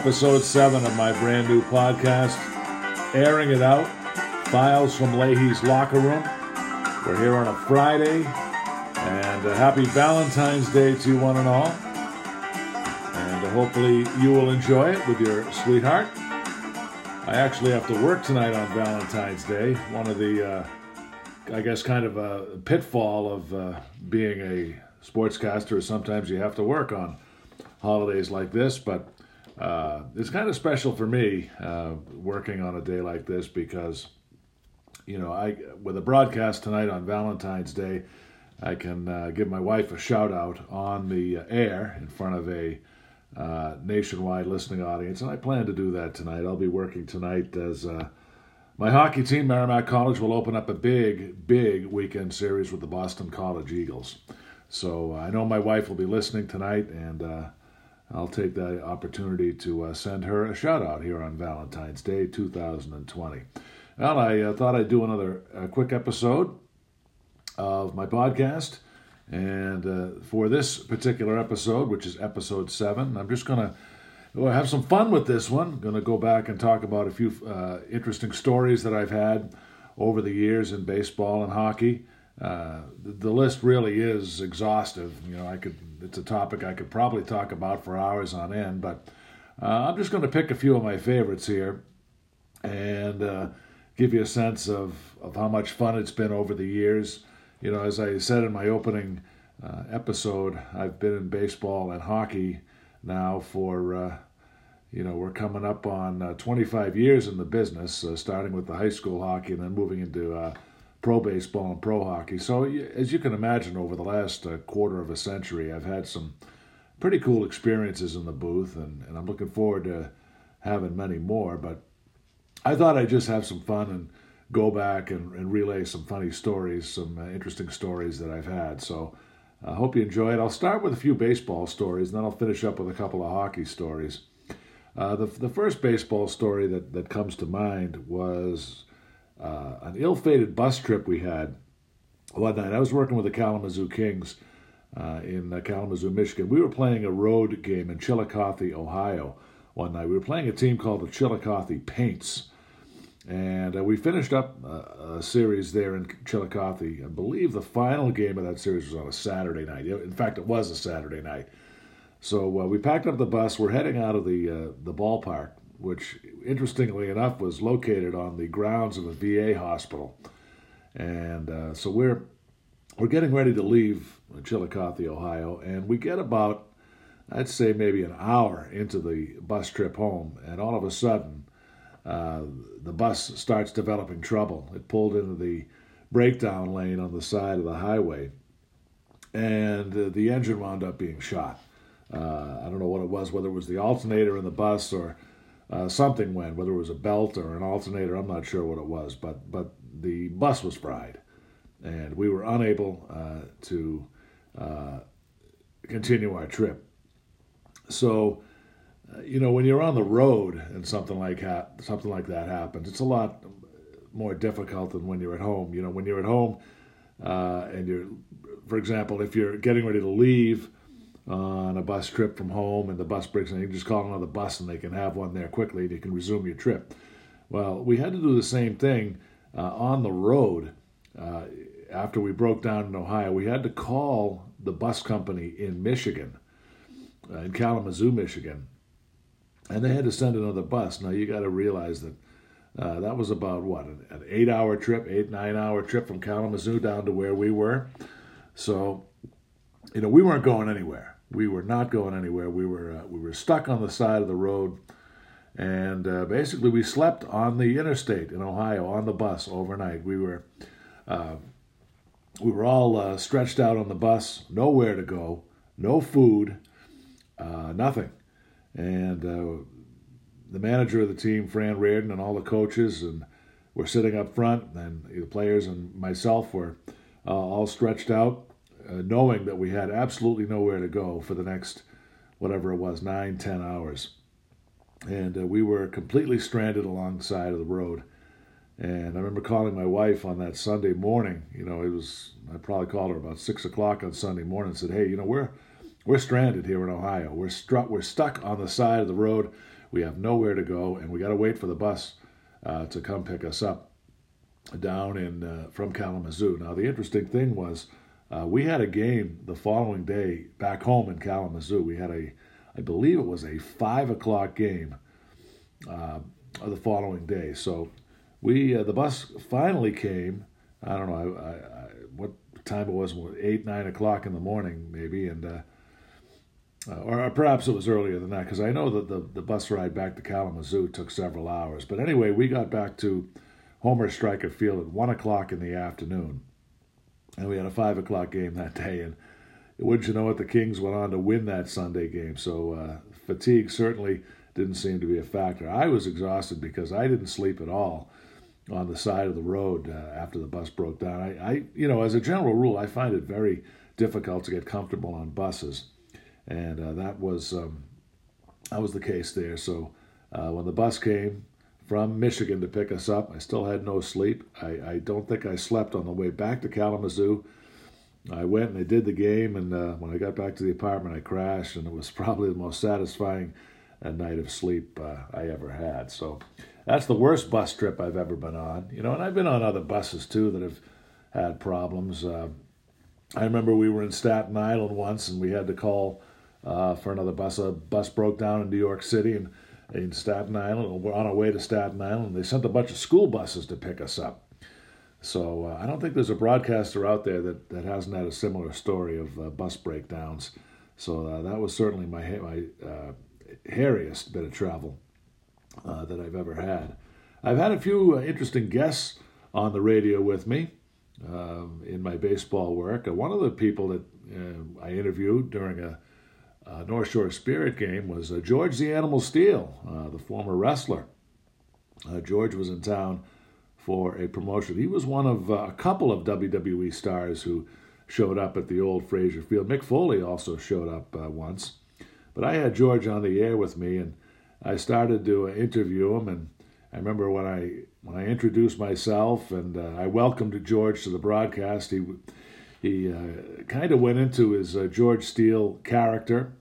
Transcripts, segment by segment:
Episode 7 of my brand new podcast, Airing It Out Files from Leahy's Locker Room. We're here on a Friday, and a happy Valentine's Day to one and all. And uh, hopefully, you will enjoy it with your sweetheart. I actually have to work tonight on Valentine's Day. One of the, uh, I guess, kind of a pitfall of uh, being a sportscaster is sometimes you have to work on holidays like this, but uh, it's kind of special for me uh, working on a day like this because, you know, I with a broadcast tonight on Valentine's Day, I can uh, give my wife a shout out on the air in front of a uh, nationwide listening audience, and I plan to do that tonight. I'll be working tonight as uh, my hockey team, Merrimack College, will open up a big, big weekend series with the Boston College Eagles. So uh, I know my wife will be listening tonight, and uh, I'll take that opportunity to uh, send her a shout out here on Valentine's Day 2020. Well, I uh, thought I'd do another uh, quick episode of my podcast. And uh, for this particular episode, which is episode seven, I'm just going to have some fun with this one. I'm going to go back and talk about a few interesting stories that I've had over the years in baseball and hockey. Uh, the, list really is exhaustive. You know, I could it's a topic I could probably talk about for hours on end, but uh, I'm just going to pick a few of my favorites here and uh, give you a sense of, of how much fun it's been over the years. You know, as I said in my opening uh, episode, I've been in baseball and hockey now for, uh, you know, we're coming up on uh, 25 years in the business, starting with the high school hockey and then moving into pro baseball and pro hockey. So, as you can imagine, over the last uh, quarter of a century, I've had some pretty cool experiences in the booth, and, and I'm looking forward to having many more. But I thought I'd just have some fun and go back and, and relay some funny stories, some uh, interesting stories that I've had. So, I hope you enjoy it. I'll start with a few baseball stories, and then I'll finish up with a couple of hockey stories. Uh, the, the first baseball story that, that comes to mind was uh, an ill-fated bus trip we had one night. I was working with the Kalamazoo Kings uh, in uh, Kalamazoo, Michigan. We were playing a road game in Chillicothe, Ohio. One night we were playing a team called the Chillicothe Paints, and uh, we finished up a, a series there in Chillicothe. I believe the final game of that series was on a Saturday night. In fact, it was a Saturday night. So uh, we packed up the bus. We're heading out of the uh, the ballpark, which interestingly enough was located on the grounds of a VA hospital. And uh, so we're we're getting ready to leave Chillicothe, Ohio, and we get about I'd say maybe an hour into the bus trip home, and all of a sudden uh, the bus starts developing trouble. It pulled into the breakdown lane on the side of the highway, and uh, the engine wound up being shot. Uh, I don't know what it was, whether it was the alternator in the bus or uh, something went, whether it was a belt or an alternator, I'm not sure what it was, but but the bus was fried, and we were unable uh, to uh, continue our trip. So, uh, you know, when you're on the road and something like ha- something like that happens, it's a lot more difficult than when you're at home. You know, when you're at home uh, and you're, for example, if you're getting ready to leave on a bus trip from home and the bus breaks and you just call another bus and they can have one there quickly and you can resume your trip. Well, we had to do the same thing uh, on the road. Uh, after we broke down in Ohio, we had to call the bus company in Michigan, uh, in Kalamazoo, Michigan, and they had to send another bus. Now you got to realize that uh, that was about what an, an eight-hour trip, eight nine-hour trip from Kalamazoo down to where we were. So, you know, we weren't going anywhere we were not going anywhere. We were uh, we were stuck on the side of the road, and uh, basically we slept on the interstate in Ohio on the bus overnight. We were uh, we were all uh, stretched out on the bus, nowhere to go, no food, uh, nothing, and uh, the manager of the team, Fran Riordan, and all the coaches and were sitting up front, and the players and myself were all stretched out uh, knowing that we had absolutely nowhere to go for the next whatever it was nine ten hours and uh, we were completely stranded alongside of the road and i remember calling my wife on that sunday morning you know it was i probably called her about six o'clock on sunday morning and said hey you know we're we're stranded here in Ohio. We're struck. We're stuck on the side of the road. We have nowhere to go, and we got to wait for the bus uh, to come pick us up down in uh, from Kalamazoo. Now, the interesting thing was uh, we had a game the following day back home in Kalamazoo. We had a, I believe it was a five o'clock game uh, the following day. So we uh, the bus finally came. I don't know I, I, what time it was, eight nine o'clock in the morning maybe, and uh, or perhaps it was earlier than that because I know that the, the bus ride back to Kalamazoo took several hours. But anyway, we got back to Homer Stryker Field at one o'clock in the afternoon, and we had a five o'clock game that day. And wouldn't you know it, the Kings went on to win that Sunday game. So uh, fatigue certainly didn't seem to be a factor. I was exhausted because I didn't sleep at all on the side of the road uh, after the bus broke down. I, I, you know, as a general rule, I find it very difficult to get comfortable on buses and uh, that was um, that was the case there. So uh, when the bus came from Michigan to pick us up, I still had no sleep. I, I don't think I slept on the way back to Kalamazoo. I went and I did the game, and uh, when I got back to the apartment, I crashed, and it was probably the most satisfying uh, night of sleep uh, I ever had. So that's the worst bus trip I've ever been on. You know, and I've been on other buses too that have had problems. Uh, I remember we were in Staten Island once, and we had to call uh, for another bus. A bus broke down in New York City and in Staten Island. We're on our way to Staten Island. They sent a bunch of school buses to pick us up. So uh, I don't think there's a broadcaster out there that, that hasn't had a similar story of uh, bus breakdowns. So uh, that was certainly my my uh, hairiest bit of travel uh, that I've ever had. I've had a few interesting guests on the radio with me um, in my baseball work. one of the people that I interviewed during a uh, North Shore Spirit game was uh, George the Animal Steele, uh, the former wrestler. Uh, George was in town for a promotion. He was one of uh, a couple of WWE stars who showed up at the old Fraser Field. Mick Foley also showed up uh, once. But I had George on the air with me, and I started to interview him. And I remember when I when I introduced myself and I welcomed George to the broadcast, he he uh, kind of went into his uh, George Steele character.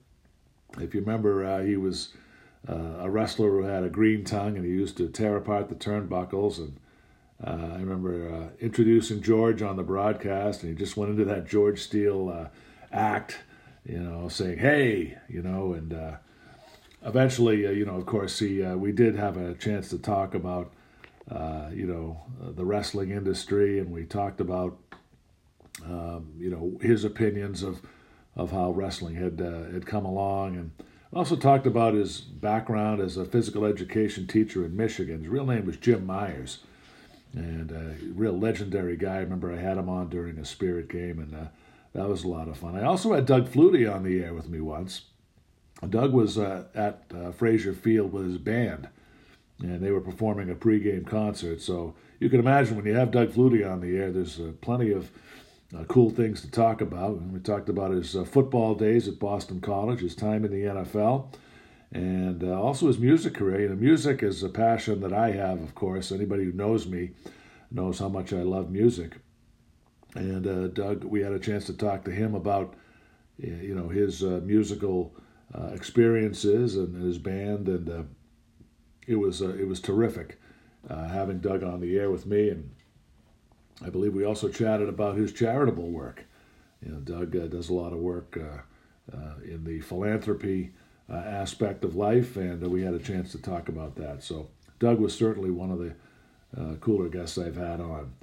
If you remember, uh, he was uh, a wrestler who had a green tongue and he used to tear apart the turnbuckles. And uh, I remember uh, introducing George on the broadcast, and he just went into that George Steele act, you know, saying "Hey," you know, and eventually, you know, of course, he we did have a chance to talk about. you know the wrestling industry, and we talked about um, you know his opinions of of how wrestling had uh, had come along, and also talked about his background as a physical education teacher in Michigan. His real name was Jim Myers, and a real legendary guy. I remember I had him on during a Spirit game, and uh, that was a lot of fun. I also had Doug Flutie on the air with me once. Doug was uh, at uh, Fraser Field with his band, and they were performing a pregame concert. So you can imagine when you have Doug Flutie on the air, there's uh, plenty of uh, cool things to talk about. And we talked about his uh, football days at Boston College, his time in the NFL, and uh, also his music career. You know, music is a passion that I have, of course. Anybody who knows me knows how much I love music. And uh, Doug, we had a chance to talk to him about, you know, his uh, musical uh, experiences and his band, and it was it was terrific having Doug on the air with me and I believe we also chatted about his charitable work. You know, Doug uh, does a lot of work uh, uh, in the philanthropy uh, aspect of life, and we had a chance to talk about that. So, Doug was certainly one of the uh, cooler guests I've had on.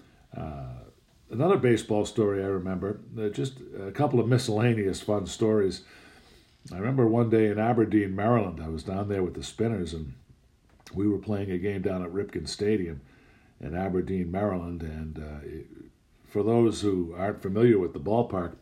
another baseball story I remember, just a couple of miscellaneous fun stories. I remember one day in Aberdeen, Maryland, I was down there with the Spinners, and we were playing a game down at Ripken Stadium in Aberdeen, Maryland. And uh, for those who aren't familiar with the ballpark,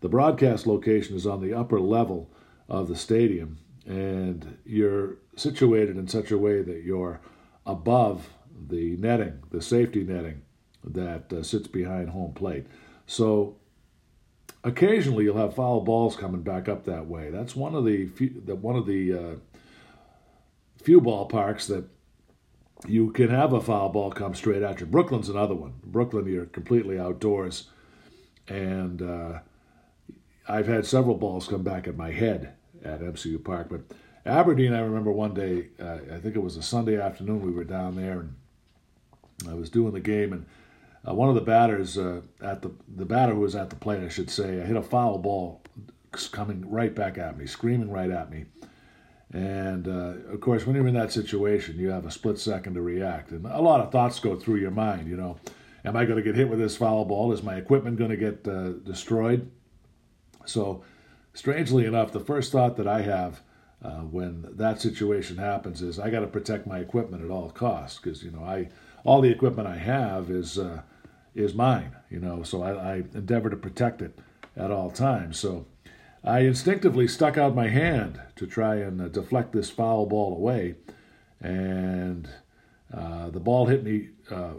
the broadcast location is on the upper level of the stadium, and you're situated in such a way that you're above the netting, the safety netting that uh, sits behind home plate. So occasionally you'll have foul balls coming back up that way. That's one of the few, the, one of the uh, few ballparks that you can have a foul ball come straight at you. Brooklyn's another one. Brooklyn, you're completely outdoors, and uh, I've had several balls come back at my head at MCU Park, but Aberdeen, I remember one day, uh, I think it was a Sunday afternoon, we were down there and I was doing the game, and uh, one of the batters uh, at the the batter who was at the plate, I should say, I hit a foul ball coming right back at me, screaming right at me. And uh, of course, when you're in that situation, you have a split second to react, and a lot of thoughts go through your mind. You know, am I going to get hit with this foul ball? Is my equipment going to get uh, destroyed? So, strangely enough, the first thought that I have uh, when that situation happens is I got to protect my equipment at all costs because you know I all the equipment I have is uh, is mine. You know, so I, I endeavor to protect it at all times. So I instinctively stuck out my hand to try and uh, deflect this foul ball away, and uh, the ball hit me uh,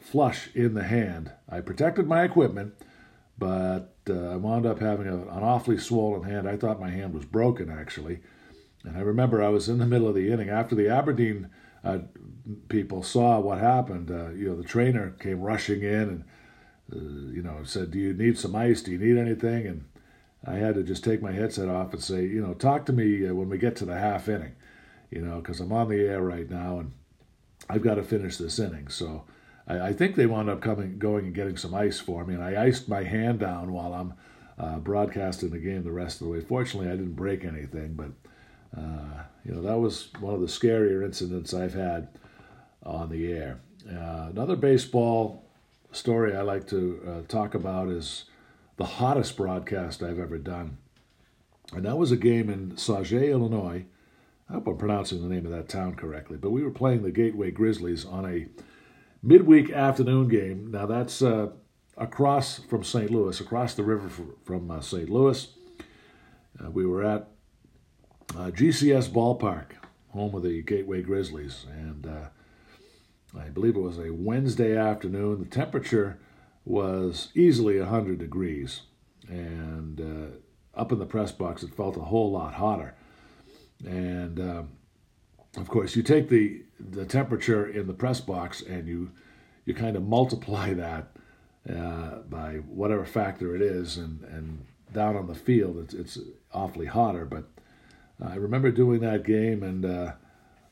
flush in the hand. I protected my equipment, but uh, I wound up having a, an awfully swollen hand. I thought my hand was broken actually, and I remember I was in the middle of the inning after the Aberdeen uh, people saw what happened. Uh, you know, the trainer came rushing in and you know said, "Do you need some ice? Do you need anything?" and I had to just take my headset off and say, you know, talk to me uh, when we get to the half inning, you know, because I'm on the air right now and I've got to finish this inning. So I, I, think they wound up coming, going and getting some ice for me, and I iced my hand down while I'm uh, broadcasting the game the rest of the way. Fortunately, I didn't break anything, but uh, you know that was one of the scarier incidents I've had on the air. Uh, another baseball story I like to uh, talk about is the hottest broadcast I've ever done. And that was a game in Sauget, Illinois. I hope I'm pronouncing the name of that town correctly, but we were playing the Gateway Grizzlies on a midweek afternoon game. Now, that's uh, across from St. Louis, across the river from uh, St. Louis. Uh, we were at uh, GCS Ballpark, home of the Gateway Grizzlies, and uh, I believe it was a Wednesday afternoon. The temperature was easily 100 degrees. And uh, up in the press box, it felt a whole lot hotter. And uh, of course, you take the, the temperature in the press box and you, you kind of multiply that uh, by whatever factor it is. And, and down on the field, it's, it's awfully hotter. But I remember doing that game, and uh,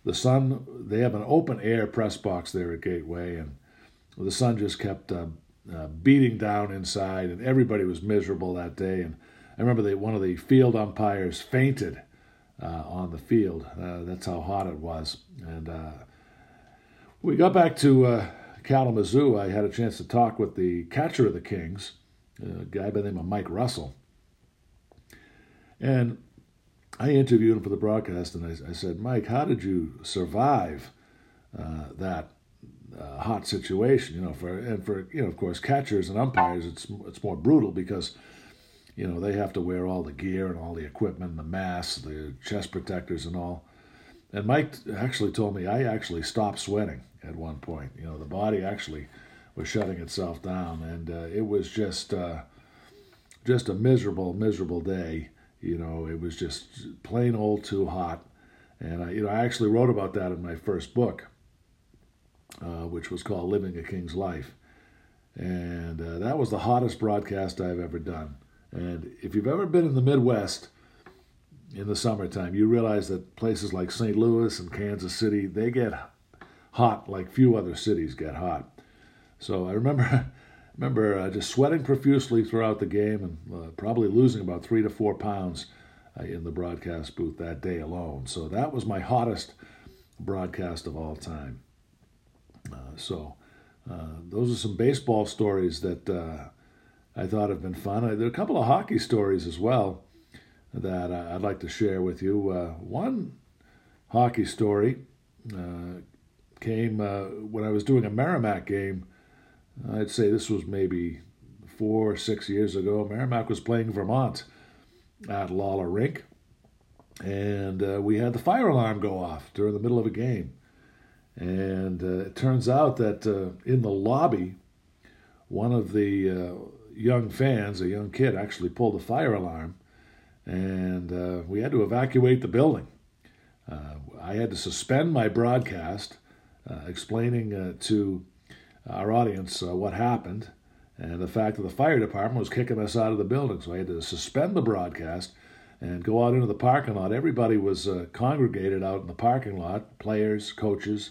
the sun, they have an open air press box there at Gateway. And the sun just kept uh, uh, beating down inside, and everybody was miserable that day. And I remember that one of the field umpires fainted uh, on the field. Uh, that's how hot it was. And uh, we got back to uh, Kalamazoo. I had a chance to talk with the catcher of the Kings, a guy by the name of Mike Russell. And I interviewed him for the broadcast, and I, I said, Mike, how did you survive that uh, hot situation, you know, for and for you know, of course, catchers and umpires, it's it's more brutal because you know they have to wear all the gear and all the equipment, the masks, the chest protectors, and all. And Mike actually told me I actually stopped sweating at one point. You know, the body actually was shutting itself down, and uh, it was just uh, just a miserable, miserable day. You know, it was just plain old too hot. And I, you know, I actually wrote about that in my first book uh, which was called Living a King's Life. And uh, that was the hottest broadcast I've ever done. And if you've ever been in the Midwest in the summertime, you realize that places like St. Louis and Kansas City, they get hot like few other cities get hot. So I remember remember uh, just sweating profusely throughout the game and uh, probably losing about three to four pounds uh, in the broadcast booth that day alone. So that was my hottest broadcast of all time. Uh, so uh, those are some baseball stories that uh, I thought have been fun. There are a couple of hockey stories as well that I'd like to share with you. one hockey story came when I was doing a Merrimack game. I'd say this was maybe four or six years ago. Merrimack was playing Vermont at Lawler Rink, and uh, we had the fire alarm go off during the middle of a game. And uh, it turns out that uh, in the lobby, one of the uh, young fans, a young kid, actually pulled the fire alarm, and uh, we had to evacuate the building. Uh, I had to suspend my broadcast, uh, explaining to our audience what happened, and the fact that the fire department was kicking us out of the building. So I had to suspend the broadcast and go out into the parking lot. Everybody was congregated out in the parking lot players, coaches,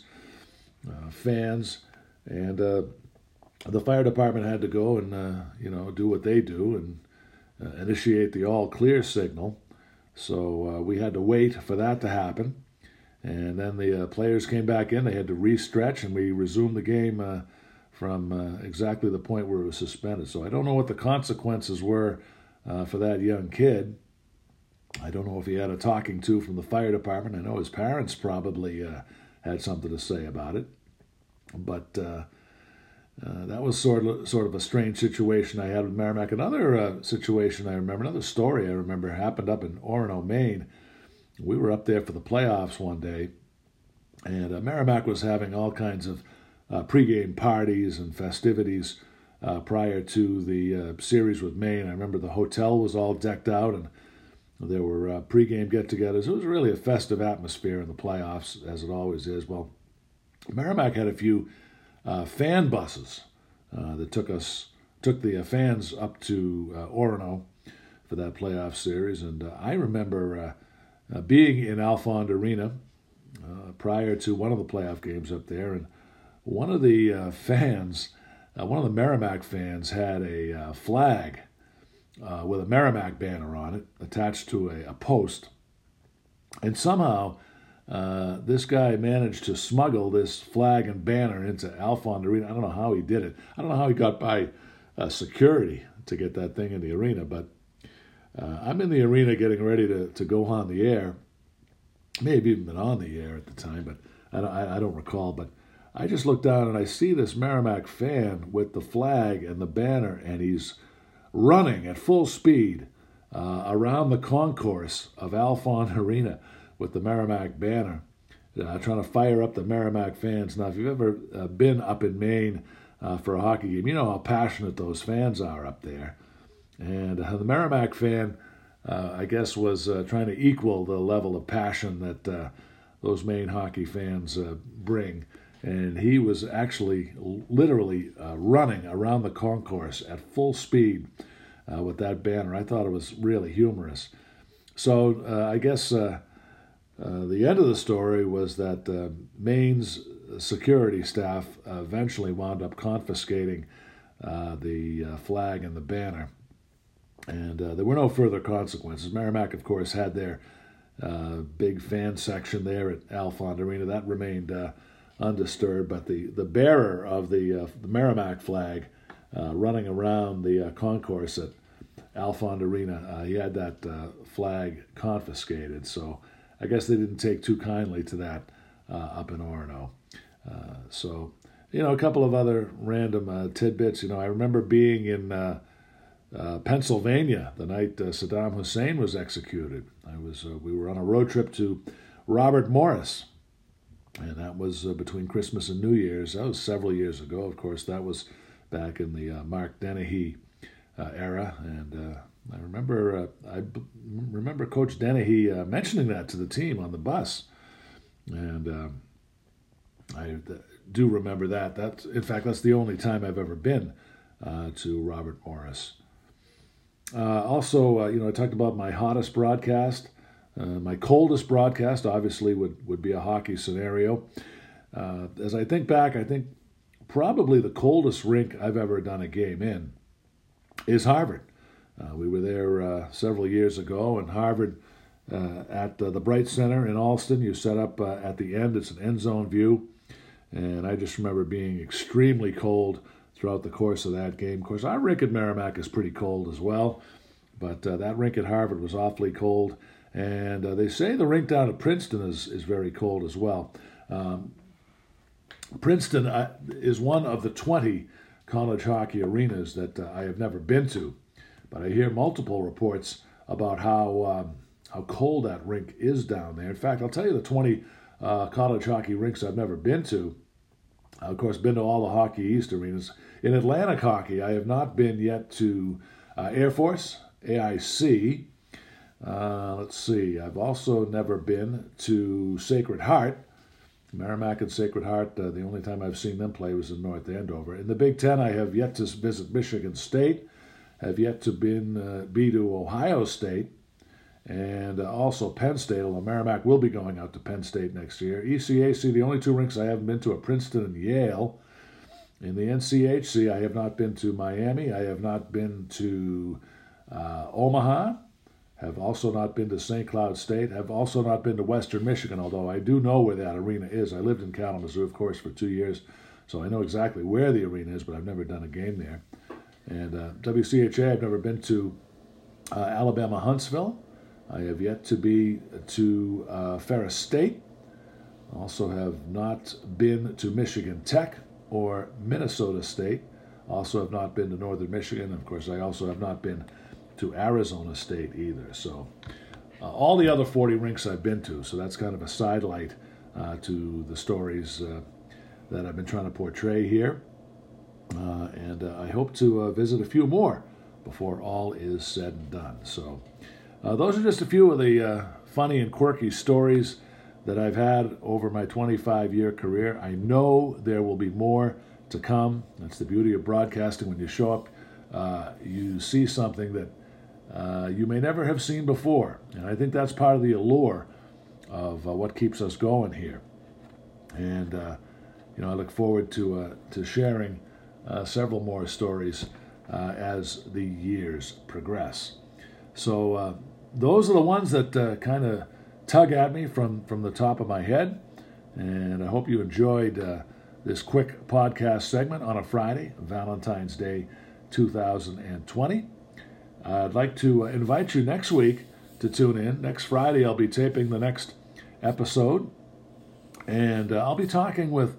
fans, and uh, the fire department had to go and uh, you know do what they do and uh, initiate the all clear signal. So uh, we had to wait for that to happen. And then the players came back in. They had to re-stretch, and we resumed the game from uh, exactly the point where it was suspended. So I don't know what the consequences were uh, for that young kid. I don't know if he had a talking to from the fire department. I know his parents probably uh, had something to say about it, but uh, uh, that was sort of sort of a strange situation I had with Merrimack. Another uh, situation I remember, another story I remember happened up in Orono, Maine. We were up there for the playoffs one day, and Merrimack was having all kinds of uh, pregame parties and festivities uh, prior to the uh, series with Maine. I remember the hotel was all decked out and there were uh, pregame get togethers. It was really a festive atmosphere in the playoffs, as it always is. Well, Merrimack had a few uh, fan buses uh, that took us took the uh, fans up to Orono for that playoff series, and I remember being in Alfond Arena prior to one of the playoff games up there, and one of the uh, fans, uh, one of the Merrimack fans, had a uh, flag uh, with a Merrimack banner on it attached to a, a post. And somehow, uh, this guy managed to smuggle this flag and banner into Alfond Arena. I don't know how he did it. I don't know how he got by uh, security to get that thing in the arena, but I'm in the arena getting ready to, to go on the air. Maybe even been on the air at the time, but I, I, I don't recall. But I just look down and I see this Merrimack fan with the flag and the banner, and he's running at full speed uh, around the concourse of Alfond Arena with the Merrimack banner, uh, trying to fire up the Merrimack fans. Now, if you've ever uh, been up in Maine uh, for a hockey game, you know how passionate those fans are up there. And uh, the Merrimack fan, uh, I guess, was trying to equal the level of passion that those Maine hockey fans bring and he was actually literally uh, running around the concourse at full speed uh, with that banner. I thought it was really humorous. So uh, I guess uh, uh, the end of the story was that uh, Maine's security staff eventually wound up confiscating the flag and the banner. And there were no further consequences. Merrimack, of course, had their big fan section there at Alfond Arena. That remained undisturbed, but the, the bearer of the, uh, the Merrimack flag uh, running around the uh, concourse at Alfond Arena, uh, he had that uh, flag confiscated. So I guess they didn't take too kindly to that uh, up in Orono. so, you know, a couple of other random tidbits. You know, I remember being in Pennsylvania the night Saddam Hussein was executed. I was we were on a road trip to Robert Morris, and that was uh, between Christmas and New Year's. That was several years ago. Of course, that was back in the uh, Mark Dennehy uh, era, and uh, I remember uh, I b- remember Coach Dennehy uh, mentioning that to the team on the bus, and um, I do remember that. That in fact, that's the only time I've ever been to Robert Morris. also, you know, I talked about my hottest broadcast. Uh, my coldest broadcast, obviously, would, would be a hockey scenario. Uh, as I think back, I think probably the coldest rink I've ever done a game in is Harvard. Uh, we were there uh, several years ago, and Harvard uh, at the Bright Center in Allston, you set up at the end, it's an end zone view. And I just remember being extremely cold throughout the course of that game. Of course, our rink at Merrimack is pretty cold as well, but that rink at Harvard was awfully cold. And uh, they say the rink down at Princeton is, is very cold as well. Um, Princeton uh, is one of the 20 college hockey arenas that uh, I have never been to, but I hear multiple reports about how um, how cold that rink is down there. In fact, I'll tell you the 20 uh, college hockey rinks I've never been to. of course, been to all the Hockey East arenas. In Atlantic hockey, I have not been yet to uh, Air Force, AIC, uh, let's see, I've also never been to Sacred Heart, Merrimack and Sacred Heart, uh, the only time I've seen them play was in North Andover. In the Big Ten, I have yet to visit Michigan State, have yet to been, uh, be to Ohio State, and uh, also Penn State, although Merrimack will be going out to Penn State next year. ECAC, the only two rinks I haven't been to are Princeton and Yale. In the NCHC, I have not been to Miami. I have not been to uh, Omaha. Have also not been to St. Cloud State. Have also not been to Western Michigan, although I do know where that arena is. I lived in Kalamazoo, of course, for two years, so I know exactly where the arena is, but I've never done a game there. And uh, WCHA, I've never been to uh, Alabama Huntsville. I have yet to be to uh, Ferris State. Also have not been to Michigan Tech or Minnesota State. Also have not been to Northern Michigan. Of course, I also have not been to Arizona State either. So uh, all the other 40 rinks I've been to. So that's kind of a sidelight uh, to the stories uh, that I've been trying to portray here. Uh, and uh, I hope to uh, visit a few more before all is said and done. So those are just a few of the funny and quirky stories that I've had over my 25 year career. I know there will be more to come. That's the beauty of broadcasting. When you show up, you see something that uh, you may never have seen before. And I think that's part of the allure of uh, what keeps us going here. And, uh, you know, I look forward to, uh, to sharing uh, several more stories as the years progress. So, those are the ones that kind of tug at me from, from the top of my head. And I hope you enjoyed this quick podcast segment on a Friday, Valentine's Day 2020. I'd like to invite you next week to tune in. Next Friday, I'll be taping the next episode. And uh, I'll be talking with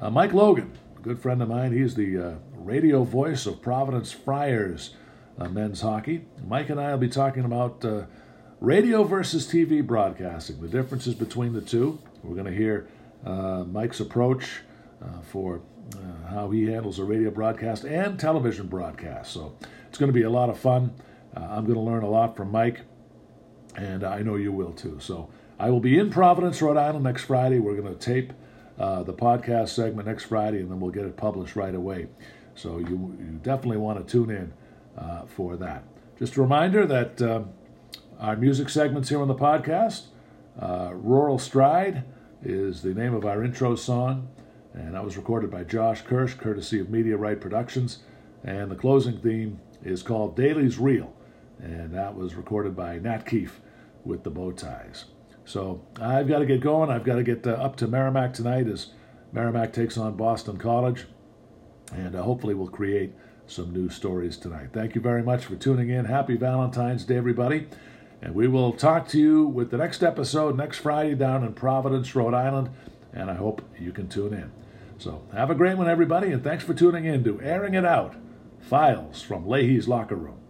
uh, Mike Logan, a good friend of mine. He's the uh, radio voice of Providence Friars uh, men's hockey. Mike and I will be talking about uh, radio versus TV broadcasting, the differences between the two. We're going to hear uh, Mike's approach uh, for uh, how he handles a radio broadcast and television broadcast. So it's going to be a lot of fun. Uh, I'm going to learn a lot from Mike, and I know you will too. So I will be in Providence, Rhode Island next Friday. We're going to tape uh, the podcast segment next Friday, and then we'll get it published right away. So you, you definitely want to tune in uh, for that. Just a reminder that um, our music segments here on the podcast. Uh, Rural Stride is the name of our intro song, and that was recorded by Josh Kirsch, courtesy of Media Right Productions. And the closing theme is called Daly's Reel, and that was recorded by Nat Keefe with the bow ties. So I've got to get going. I've got to get uh, up to Merrimack tonight as Merrimack takes on Boston College, and uh, hopefully we'll create some new stories tonight. Thank you very much for tuning in. Happy Valentine's Day, everybody. And we will talk to you with the next episode next Friday down in Providence, Rhode Island. And I hope you can tune in. So have a great one, everybody, and thanks for tuning in to Airing It Out Files from Leahy's Locker Room.